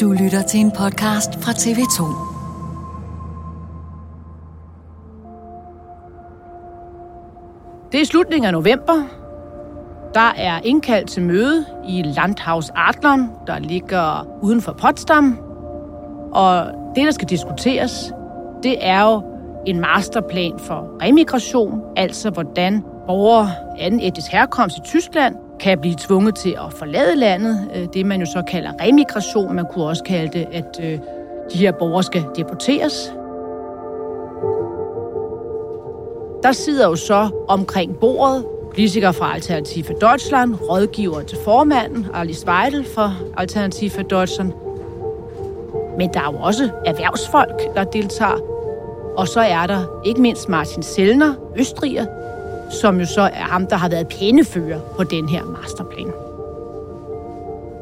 Du lytter til en podcast fra TV2. Det er slutningen af november. Der er indkaldt til møde i Landhaus Adlern, der ligger uden for Potsdam. Og det, der skal diskuteres, det er jo en masterplan for remigration, altså hvordan borgere af anden etnisk herkomst i Tyskland kan blive tvunget til at forlade landet. Øh, det man jo så kalder remigration. Man kunne også kalde det, at øh, de her borgere skal deporteres. Der sidder jo så omkring bordet politikere fra Alternativ for Deutschland, rådgiver til formanden, Alice Weidel fra Alternativ for Deutschland. Men der er jo også erhvervsfolk, der deltager. Og så er der ikke mindst Martin Sellner, østriger, som jo så er ham, der har været pændefører på den her masterplan.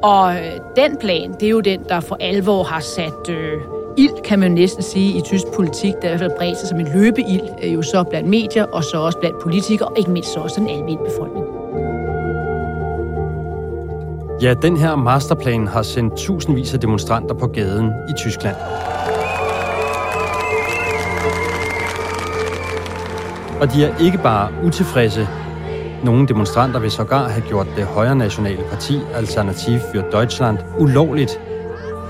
Og øh, den plan, det er jo den, der for alvor har sat øh, ild, kan man jo næsten sige, i tysk politik, der i hvert fald bredt sig som en løbeild, øh, jo så blandt medier, og så også blandt politikere, og ikke mindst så også den almindelige befolkning. Ja, den her masterplan har sendt tusindvis af demonstranter på gaden i Tyskland. Og de er ikke bare utilfredse. Nogle demonstranter vil sågar have gjort det højre nationale parti Alternativ für Deutschland ulovligt.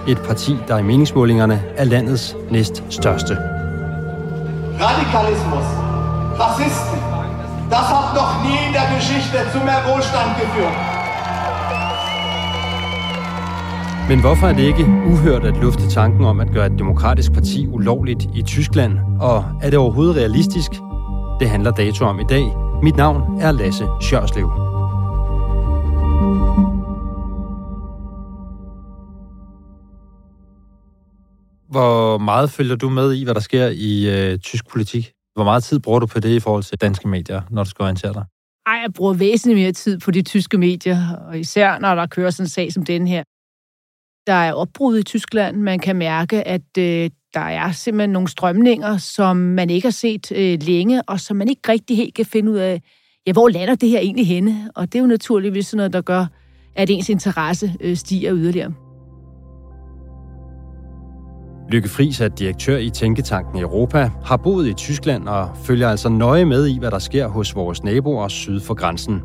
Et parti, der i meningsmålingerne er landets næst største. Radikalismus, Rassisten, das hat noch nie in der Geschichte zu mehr Wohlstand geführt. Men hvorfor er det ikke uhørt at lufte tanken om at gøre et demokratisk parti ulovligt i Tyskland? Og er det overhovedet realistisk? Det handler dato om i dag. Mit navn er Lasse Sjørslev. Hvor meget følger du med i, hvad der sker i øh, tysk politik? Hvor meget tid bruger du på det i forhold til danske medier, når du skal orientere dig? Ej, jeg bruger væsentligt mere tid på de tyske medier, og især når der kører sådan en sag som den her. Der er opbrud i Tyskland. Man kan mærke, at øh, der er simpelthen nogle strømninger, som man ikke har set øh, længe, og som man ikke rigtig helt kan finde ud af, ja, hvor lander det her egentlig henne? Og det er jo naturligvis sådan noget, der gør, at ens interesse øh, stiger yderligere. Lykke Friis er direktør i Tænketanken Europa, har boet i Tyskland og følger altså nøje med i, hvad der sker hos vores naboer syd for grænsen.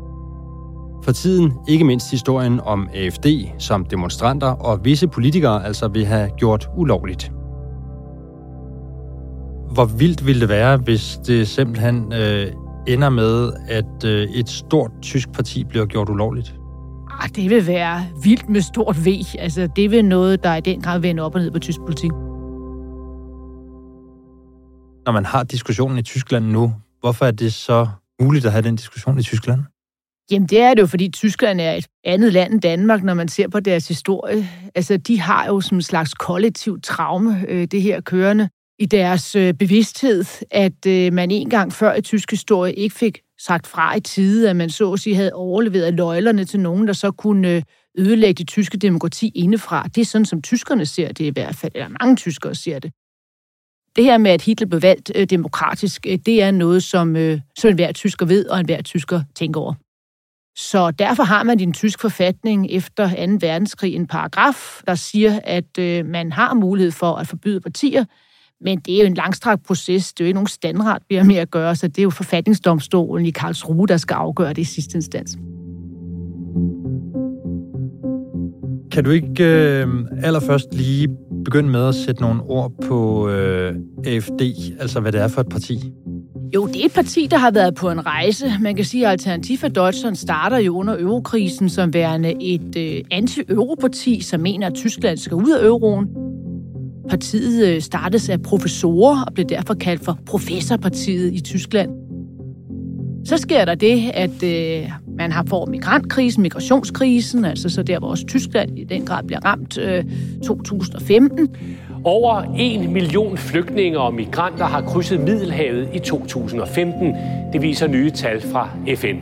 For tiden ikke mindst historien om AFD, som demonstranter og visse politikere altså vil have gjort ulovligt. Hvor vildt ville det være, hvis det simpelthen øh, ender med, at øh, et stort tysk parti bliver gjort ulovligt? Ah, det vil være vildt med stort V. Altså, det vil noget, der i den grad vender op og ned på tysk politik. Når man har diskussionen i Tyskland nu, hvorfor er det så muligt at have den diskussion i Tyskland? Jamen, det er det jo, fordi Tyskland er et andet land end Danmark, når man ser på deres historie. Altså, de har jo som en slags kollektiv traume, øh, det her kørende, i deres øh, bevidsthed, at øh, man en gang før i tysk historie ikke fik sagt fra i tide, at man så at sige havde overleveret nøglerne til nogen, der så kunne øh, ødelægge det tyske demokrati indefra. Det er sådan, som tyskerne ser det i hvert fald, eller mange tyskere ser det. Det her med, at Hitler blev valgt øh, demokratisk, øh, det er noget, som, øh, som enhver tysker ved, og enhver tysker tænker over. Så derfor har man i den tyske forfatning efter 2. verdenskrig en paragraf, der siger, at øh, man har mulighed for at forbyde partier, men det er jo en langstrakt proces. Det er jo ikke nogen standret, vi har med at gøre, så det er jo forfatningsdomstolen i Karlsruhe, der skal afgøre det i sidste instans. Kan du ikke øh, allerførst lige begynde med at sætte nogle ord på øh, AFD, altså hvad det er for et parti? Jo, det er et parti, der har været på en rejse. Man kan sige, at Alternativ for Deutschland starter jo under eurokrisen som værende et øh, anti-europarti, som mener, at Tyskland skal ud af euroen. Partiet øh, startes af professorer og blev derfor kaldt for Professorpartiet i Tyskland. Så sker der det, at øh, man har fået migrantkrisen, migrationskrisen, altså så der, hvor også Tyskland i den grad bliver ramt øh, 2015. Over en million flygtninge og migranter har krydset Middelhavet i 2015. Det viser nye tal fra FN.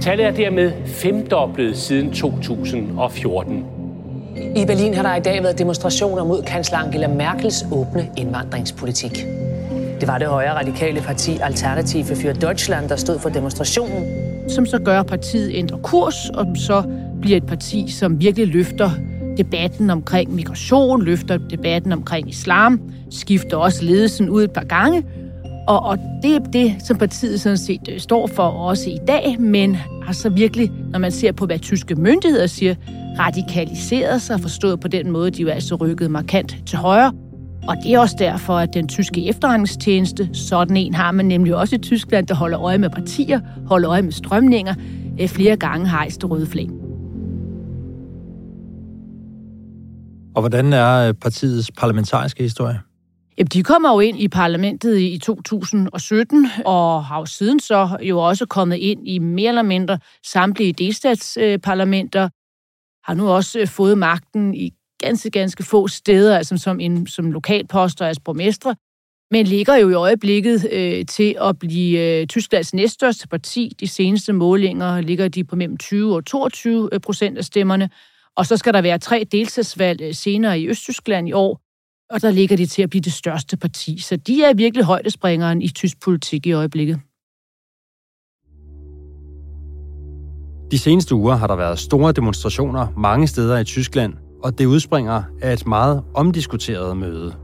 Tallet er dermed femdoblet siden 2014. I Berlin har der i dag været demonstrationer mod kansler Angela Merkels åbne indvandringspolitik. Det var det højre radikale parti Alternativ for Deutschland, der stod for demonstrationen. Som så gør, at partiet ændrer kurs, og så bliver et parti, som virkelig løfter debatten omkring migration, løfter debatten omkring islam, skifter også ledelsen ud et par gange. Og, og det er det, som partiet sådan set øh, står for også i dag, men altså virkelig, når man ser på, hvad tyske myndigheder siger, radikaliseret sig, forstået på den måde, de jo altså rykket markant til højre. Og det er også derfor, at den tyske efterretningstjeneste, sådan en har man nemlig også i Tyskland, der holder øje med partier, holder øje med strømninger, øh, flere gange hejst røde flag. Og hvordan er øh, partiets parlamentariske historie? Jamen, de kommer jo ind i parlamentet i 2017, og har jo siden så jo også kommet ind i mere eller mindre samtlige delstatsparlamenter, har nu også øh, fået magten i ganske, ganske få steder, altså som, en, som lokalposter, altså borgmestre, men ligger jo i øjeblikket øh, til at blive øh, Tysklands næststørste parti. De seneste målinger ligger de på mellem 20 og 22 øh, procent af stemmerne. Og så skal der være tre delstatsvalg øh, senere i Østtyskland i år, og der ligger de til at blive det største parti. Så de er virkelig højdespringeren i tysk politik i øjeblikket. De seneste uger har der været store demonstrationer mange steder i Tyskland, og det udspringer af et meget omdiskuteret møde.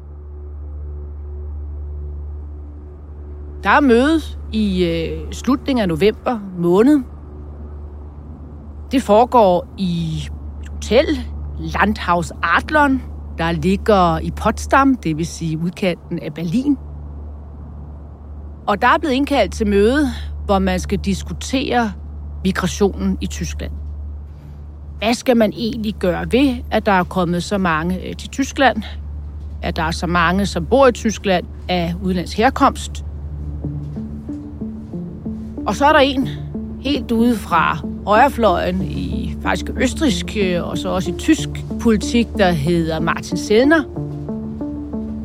Der er møde i øh, slutningen af november måned. Det foregår i et hotel, Landhaus Adlon, der ligger i Potsdam, det vil sige udkanten af Berlin. Og der er blevet indkaldt til møde, hvor man skal diskutere migrationen i Tyskland. Hvad skal man egentlig gøre ved, at der er kommet så mange øh, til Tyskland? At der er så mange, som bor i Tyskland af udenlands herkomst? Og så er der en helt ude fra højrefløjen i faktisk østrisk øh, og så også i tysk politik, der hedder Martin Sedner.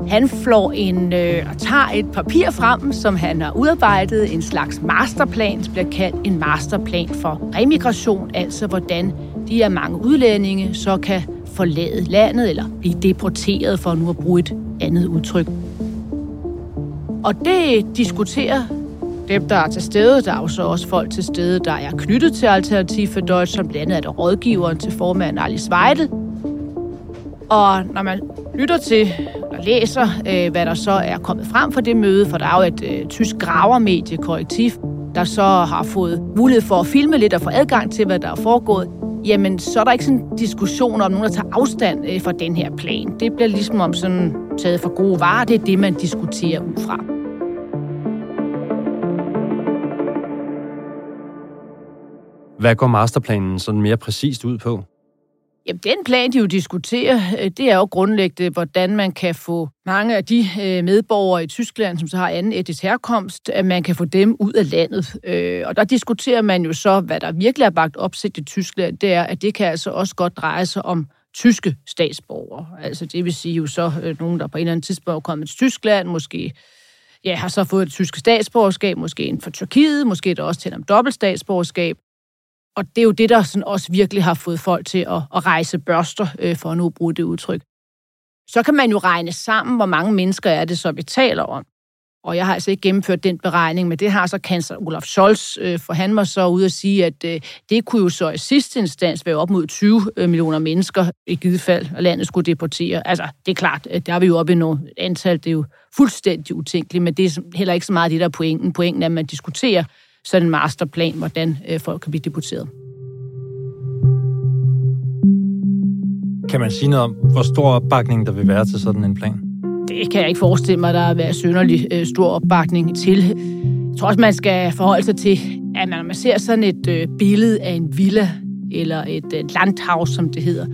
Han flår en øh, og tager et papir frem, som han har udarbejdet, en slags masterplan, som bliver kaldt en masterplan for remigration, altså hvordan de her mange udlændinge så kan forlade landet eller blive deporteret, for nu at bruge et andet udtryk. Og det diskuterer dem, der er til stede. Der er jo så også folk til stede, der er knyttet til Alternativ for Deutschland. Blandt andet er der rådgiveren til formanden Alice Weidel. Og når man lytter til læser, øh, hvad der så er kommet frem for det møde, for der er jo et øh, tysk gravermediekorrektiv, der så har fået mulighed for at filme lidt og få adgang til, hvad der er foregået, jamen så er der ikke sådan en diskussion om nogen, der tager afstand øh, fra den her plan. Det bliver ligesom om sådan taget for gode varer. Det er det, man diskuterer ud fra. Hvad går masterplanen sådan mere præcist ud på? Jamen, den plan, de jo diskuterer, øh, det er jo grundlæggende, hvordan man kan få mange af de øh, medborgere i Tyskland, som så har anden etnisk herkomst, at man kan få dem ud af landet. Øh, og der diskuterer man jo så, hvad der virkelig er bagt opsigt i Tyskland, det er, at det kan altså også godt dreje sig om tyske statsborgere. Altså det vil sige jo så nogen, der på en eller anden tidspunkt er kommet til Tyskland, måske ja, har så fået et tysk statsborgerskab, måske en for Tyrkiet, måske der også til om dobbelt statsborgerskab. Og det er jo det, der sådan også virkelig har fået folk til at, at rejse børster, øh, for at nu bruge det udtryk. Så kan man jo regne sammen, hvor mange mennesker er det så, vi taler om. Og jeg har altså ikke gennemført den beregning, men det har så kansler Olaf Scholz, øh, for han var så ude at sige, at øh, det kunne jo så i sidste instans være op mod 20 øh, millioner mennesker i givet fald, og landet skulle deportere. Altså, det er klart, der er vi jo oppe i noget antal, det er jo fuldstændig utænkeligt, men det er heller ikke så meget det, der er pointen. Pointen er, at man diskuterer sådan en masterplan, hvordan folk kan blive deporteret. Kan man sige noget om, hvor stor opbakning der vil være til sådan en plan? Det kan jeg ikke forestille mig, der er været sønderlig øh, stor opbakning til. Jeg tror også, man skal forholde sig til, at når man ser sådan et øh, billede af en villa, eller et øh, landhaus, som det hedder,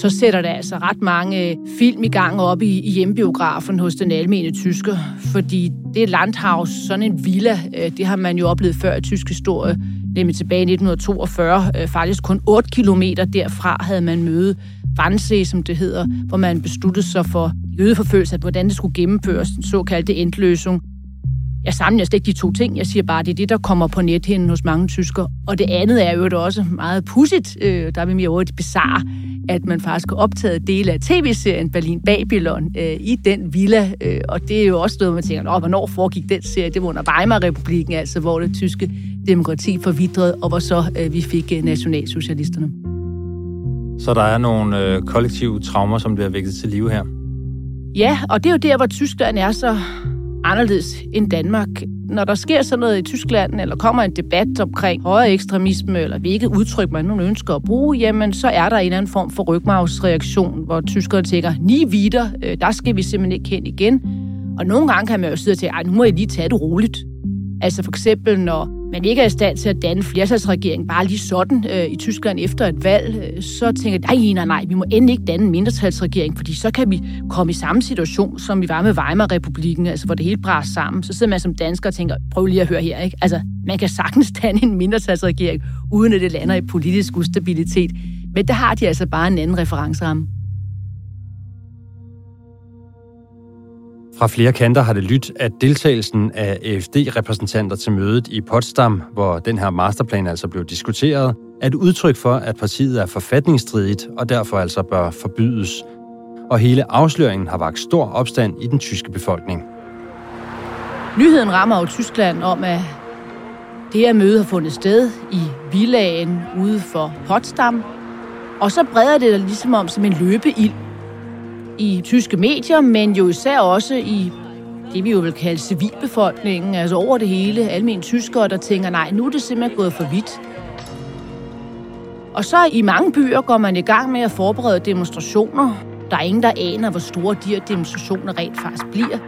så sætter der altså ret mange øh, film i gang op i, i hjembiografen hos den almene tysker, fordi det landhaus, sådan en villa, øh, det har man jo oplevet før i tysk historie, nemlig tilbage i 1942. Øh, faktisk kun 8 kilometer derfra havde man møde Wannsee, som det hedder, hvor man besluttede sig for jødeforfølgelse, hvordan det skulle gennemføres, den såkaldte endløsning. Jeg samler slet ikke de to ting. Jeg siger bare, at det er det, der kommer på nethinden hos mange tyskere. Og det andet er jo også meget pudsigt. Øh, der er vi mere over det bizarre, at man faktisk har optaget dele af tv-serien Berlin Babylon øh, i den villa. Øh, og det er jo også noget, man tænker, hvornår foregik den serie? Det var under Weimar-republiken, altså hvor det tyske demokrati forvidrede, og hvor så øh, vi fik øh, nationalsocialisterne. Så der er nogle øh, kollektive traumer, som bliver vækket til live her? Ja, og det er jo der, hvor Tyskland er så anderledes end Danmark. Når der sker sådan noget i Tyskland, eller kommer en debat omkring højere ekstremisme, eller hvilket udtryk man nu ønsker at bruge, jamen så er der en eller anden form for rygmavsreaktion, hvor tyskerne tænker, ni videre, øh, der skal vi simpelthen ikke hen igen. Og nogle gange kan man jo sidde og tænke, nu må jeg lige tage det roligt. Altså for eksempel, når man ikke er i stand til at danne flertalsregering bare lige sådan øh, i Tyskland efter et valg, øh, så tænker jeg, nej, nej, nej, vi må endelig ikke danne en mindretalsregering, fordi så kan vi komme i samme situation, som vi var med Weimar-republiken, altså hvor det hele brænder sammen. Så sidder man som dansker og tænker, prøv lige at høre her, ikke? Altså, man kan sagtens danne en mindretalsregering, uden at det lander i politisk ustabilitet. Men der har de altså bare en anden referenceramme. Fra flere kanter har det lyttet, at deltagelsen af AFD-repræsentanter til mødet i Potsdam, hvor den her masterplan altså blev diskuteret, er et udtryk for, at partiet er forfatningsstridigt og derfor altså bør forbydes. Og hele afsløringen har vagt stor opstand i den tyske befolkning. Nyheden rammer jo Tyskland om, at det her møde har fundet sted i villagen ude for Potsdam. Og så breder det ligesom om som en løbeild i tyske medier, men jo især også i det, vi jo vil kalde civilbefolkningen, altså over det hele, almindelige tyskere, der tænker, nej, nu er det simpelthen gået for vidt. Og så i mange byer går man i gang med at forberede demonstrationer. Der er ingen, der aner, hvor store de her demonstrationer rent faktisk bliver.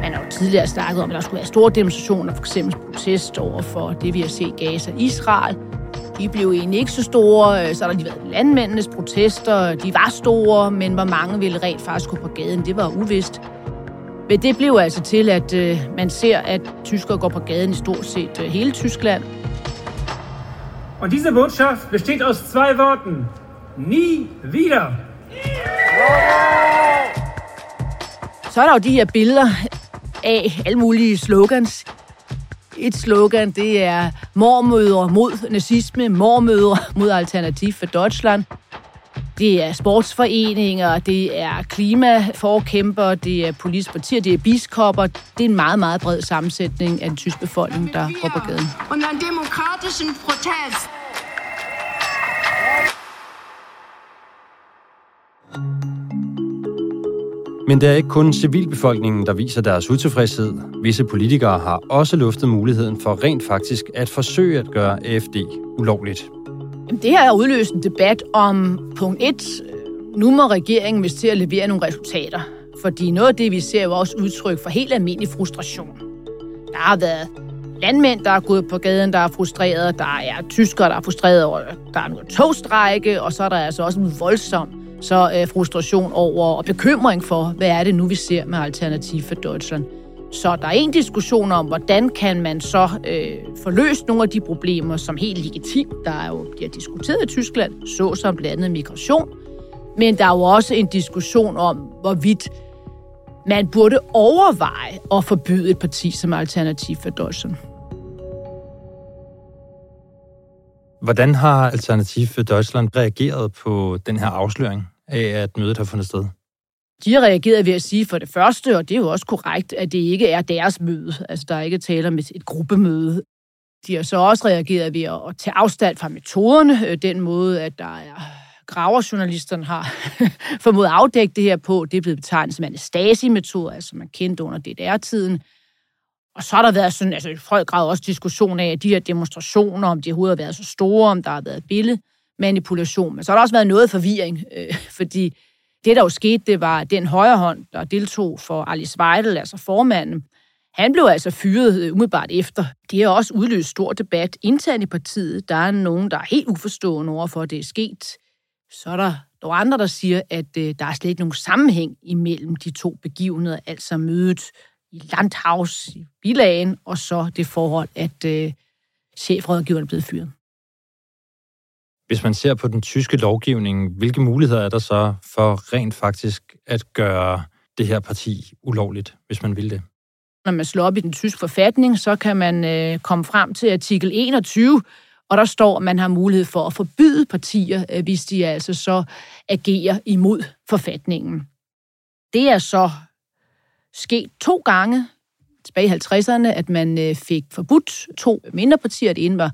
Man har jo tidligere snakket om, at der skulle være store demonstrationer, for eksempel protest over for det, vi har set Gaza Israel. De blev egentlig ikke så store. Øh, så har der lige været landmændenes protester. De var store, men hvor mange ville rent faktisk gå på gaden, det var uvist. Men det blev altså til, at øh, man ser, at tyskere går på gaden i stort set øh, hele Tyskland. Og diese Botschaft besteht aus zwei Worten. Nie wieder. Så er der jo de her billeder af alle mulige slogans. Et slogan, det er mormødre mod nazisme, mormødre mod Alternativ for Deutschland. Det er sportsforeninger, det er klimaforkæmper, det er politiske partier, det er biskopper. Det er en meget, meget bred sammensætning af den tyske befolkning, der råber gaden. Und en demokratischen Protest. Men det er ikke kun civilbefolkningen, der viser deres utilfredshed. Visse politikere har også luftet muligheden for rent faktisk at forsøge at gøre AFD ulovligt. Det her har udløst en debat om punkt 1. Øh, nu må regeringen vist til at levere nogle resultater. Fordi noget af det, vi ser, er jo også udtryk for helt almindelig frustration. Der har været landmænd, der er gået på gaden, der er frustreret. Der er tyskere, der er frustreret over, der er noget togstrække. Og så er der altså også en voldsom så øh, frustration over og bekymring for, hvad er det nu, vi ser med Alternativ for Deutschland. Så der er en diskussion om, hvordan kan man så øh, få løst nogle af de problemer, som helt legitimt, der er jo bliver diskuteret i Tyskland, såsom blandt andet migration. Men der er jo også en diskussion om, hvorvidt man burde overveje at forbyde et parti som alternativ for Deutschland. Hvordan har Alternativ for Deutschland reageret på den her afsløring af, at mødet har fundet sted? De har reageret ved at sige for det første, og det er jo også korrekt, at det ikke er deres møde. Altså, der er ikke tale om et, et gruppemøde. De har så også reageret ved at tage afstand fra metoderne, øh, den måde, at der er graverjournalisterne har formået at afdække det her på. Det er blevet betegnet som Anastasi-metode, altså man kendte under DDR-tiden. Og så har der været sådan, altså i høj grad også diskussion af at de her demonstrationer, om de overhovedet har været så store, om der har været manipulation. Men så har der også været noget forvirring, øh, fordi det, der jo skete, det var den højre hånd, der deltog for Alice Weidel, altså formanden. Han blev altså fyret øh, umiddelbart efter. Det har også udløst stor debat internt i partiet. Der er nogen, der er helt uforstående over for, at det er sket. Så er der dog andre, der siger, at øh, der er slet ikke nogen sammenhæng imellem de to begivenheder, altså mødet i Landhaus i Bilagen, og så det forhold, at øh, chefrådgiveren er blevet fyret. Hvis man ser på den tyske lovgivning, hvilke muligheder er der så for rent faktisk at gøre det her parti ulovligt, hvis man vil det? Når man slår op i den tyske forfatning, så kan man øh, komme frem til artikel 21, og der står, at man har mulighed for at forbyde partier, øh, hvis de altså så agerer imod forfatningen. Det er så sket to gange tilbage i 50'erne, at man øh, fik forbudt to mindre partier. Det ene var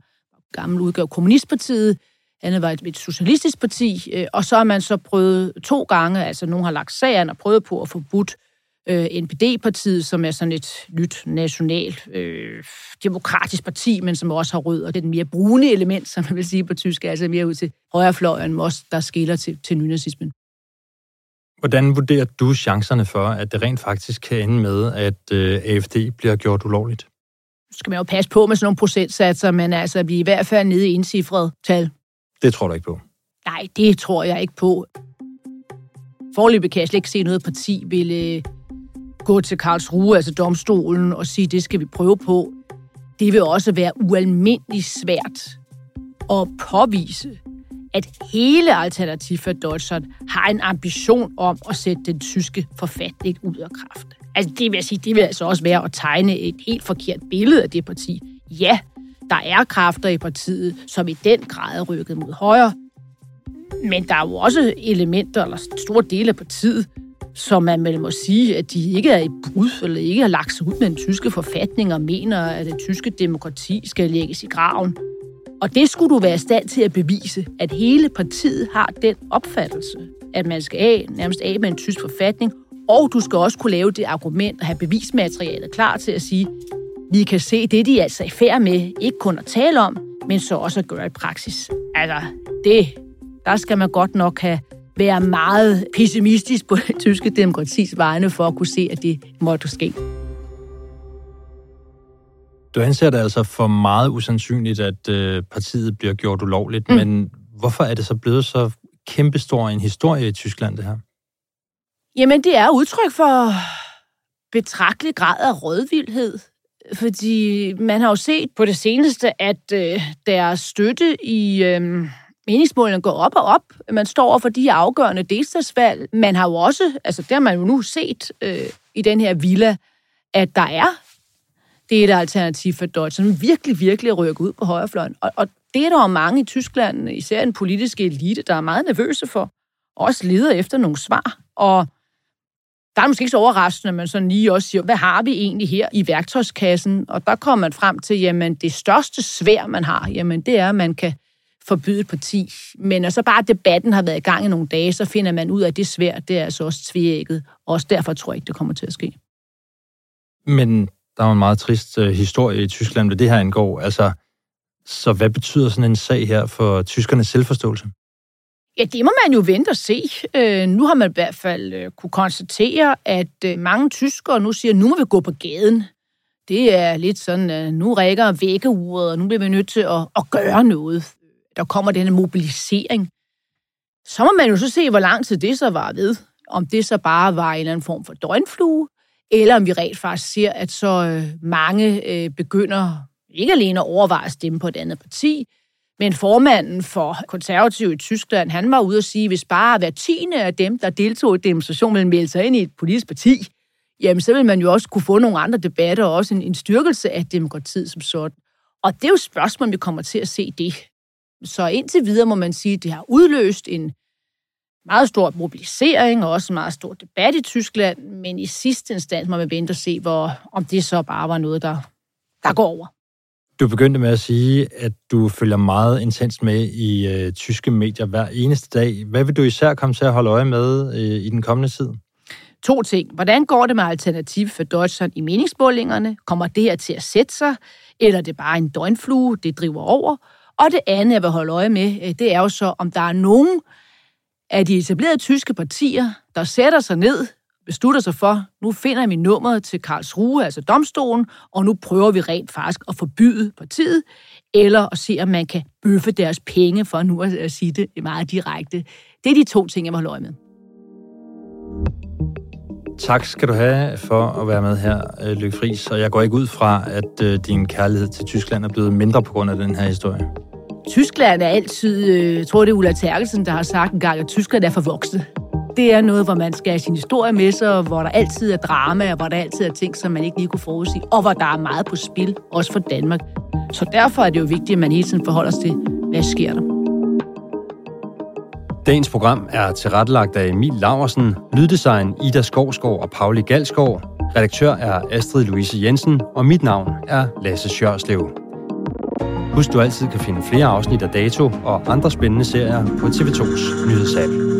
gammel udgave Kommunistpartiet, andet var et, et socialistisk parti, øh, og så har man så prøvet to gange, altså nogen har lagt sagen og prøvet på at forbudt øh, NPD-partiet, som er sådan et nyt national øh, demokratisk parti, men som også har rød, og det er den mere brune element, som man vil sige på tysk, altså mere ud til højrefløjen, også der skiller til, til nynazismen. Hvordan vurderer du chancerne for, at det rent faktisk kan ende med, at øh, AFD bliver gjort ulovligt? Skal man jo passe på med sådan nogle procentsatser, men altså er i hvert fald nede i indcifret tal. Det tror du ikke på? Nej, det tror jeg ikke på. Forløbig kan jeg slet ikke se noget parti ville øh, gå til Karlsruhe, altså domstolen, og sige, det skal vi prøve på. Det vil også være ualmindeligt svært at påvise, at hele Alternativ for Deutschland har en ambition om at sætte den tyske forfatning ud af kraft. Altså det vil jeg sige, det vil altså også være at tegne et helt forkert billede af det parti. Ja, der er kræfter i partiet, som i den grad er rykket mod højre. Men der er jo også elementer, eller store dele af partiet, som man vel må sige, at de ikke er i brud, eller ikke har lagt sig ud med den tyske forfatning og mener, at det tyske demokrati skal lægges i graven. Og det skulle du være i stand til at bevise, at hele partiet har den opfattelse, at man skal af, nærmest af med en tysk forfatning, og du skal også kunne lave det argument og have bevismaterialet klar til at sige, vi kan se det, de er altså i færd med, ikke kun at tale om, men så også at gøre i praksis. Altså, det, der skal man godt nok have være meget pessimistisk på det tyske demokratis vegne for at kunne se, at det måtte ske. Du anser det altså for meget usandsynligt, at øh, partiet bliver gjort ulovligt, mm. men hvorfor er det så blevet så kæmpestor en historie i Tyskland, det her? Jamen, det er udtryk for betragtelig grad af rådvildhed. Fordi man har jo set på det seneste, at øh, deres støtte i øh, meningsmålene går op og op. Man står over for de her afgørende delstatsvalg. Man har jo også, altså det har man jo nu set øh, i den her villa, at der er det er et alternativ for Deutschland, som virkelig, virkelig rykker ud på højrefløjen. Og, og det er der jo mange i Tyskland, især en politisk elite, der er meget nervøse for, og også leder efter nogle svar. Og der er måske ikke så overraskende, at man sådan lige også siger, hvad har vi egentlig her i værktøjskassen? Og der kommer man frem til, jamen det største svær, man har, jamen det er, at man kan forbyde et parti. Men når så bare debatten har været i gang i nogle dage, så finder man ud af, at det svær, det er altså også tvækket. Også derfor tror jeg ikke, det kommer til at ske. Men der er en meget trist øh, historie i Tyskland, hvad det her angår. Altså, så hvad betyder sådan en sag her for tyskernes selvforståelse? Ja, det må man jo vente og se. Øh, nu har man i hvert fald øh, kunne konstatere, at øh, mange tyskere nu siger, nu må vi gå på gaden. Det er lidt sådan, øh, nu rækker vækkeuret, og nu bliver vi nødt til at, at gøre noget der kommer denne mobilisering, så må man jo så se, hvor lang tid det så var ved. Om det så bare var en eller anden form for døgnflue, eller om vi rent faktisk ser, at så øh, mange øh, begynder ikke alene at overveje at stemme på et andet parti, men formanden for konservative i Tyskland, han var ude og sige, at hvis bare hver tiende af dem, der deltog i demonstrationen, ville melde sig ind i et politisk parti, jamen så vil man jo også kunne få nogle andre debatter, og også en, en styrkelse af demokratiet som sådan. Og det er jo et spørgsmål, vi kommer til at se det. Så indtil videre må man sige, at det har udløst en meget stor mobilisering og også en meget stor debat i Tyskland, men i sidste instans må man vente og se, hvor, om det så bare var noget, der, der går over. Du begyndte med at sige, at du følger meget intens med i øh, tyske medier hver eneste dag. Hvad vil du især komme til at holde øje med øh, i den kommende tid? To ting. Hvordan går det med Alternativ for Deutschland i meningsmålingerne? Kommer det her til at sætte sig? Eller er det bare en døgnflue, det driver over? Og det andet, jeg vil holde øje med, øh, det er jo så, om der er nogen af de etablerede tyske partier, der sætter sig ned, beslutter sig for, nu finder vi nummeret til Karlsruhe, altså domstolen, og nu prøver vi rent faktisk at forbyde partiet, eller at se, om man kan bøffe deres penge, for nu at sige det meget direkte. Det er de to ting, jeg vil holde øje med. Tak skal du have for at være med her, øh, Lykke Friis. Og jeg går ikke ud fra, at øh, din kærlighed til Tyskland er blevet mindre på grund af den her historie. Tyskland er altid, øh, jeg tror det er Ulla Terkelsen, der har sagt en gang, at Tyskland er for voksne. Det er noget, hvor man skal have sin historie med sig, hvor der altid er drama, og hvor der altid er ting, som man ikke lige kunne forudse, og hvor der er meget på spil, også for Danmark. Så derfor er det jo vigtigt, at man hele tiden forholder sig til, hvad sker der. Dagens program er tilrettelagt af Emil Laversen, lyddesign Ida Skovsgaard og Pauli Galskov, redaktør er Astrid Louise Jensen, og mit navn er Lasse Sjørslev. Husk, du altid kan finde flere afsnit af Dato og andre spændende serier på TV2's nyhedsapp.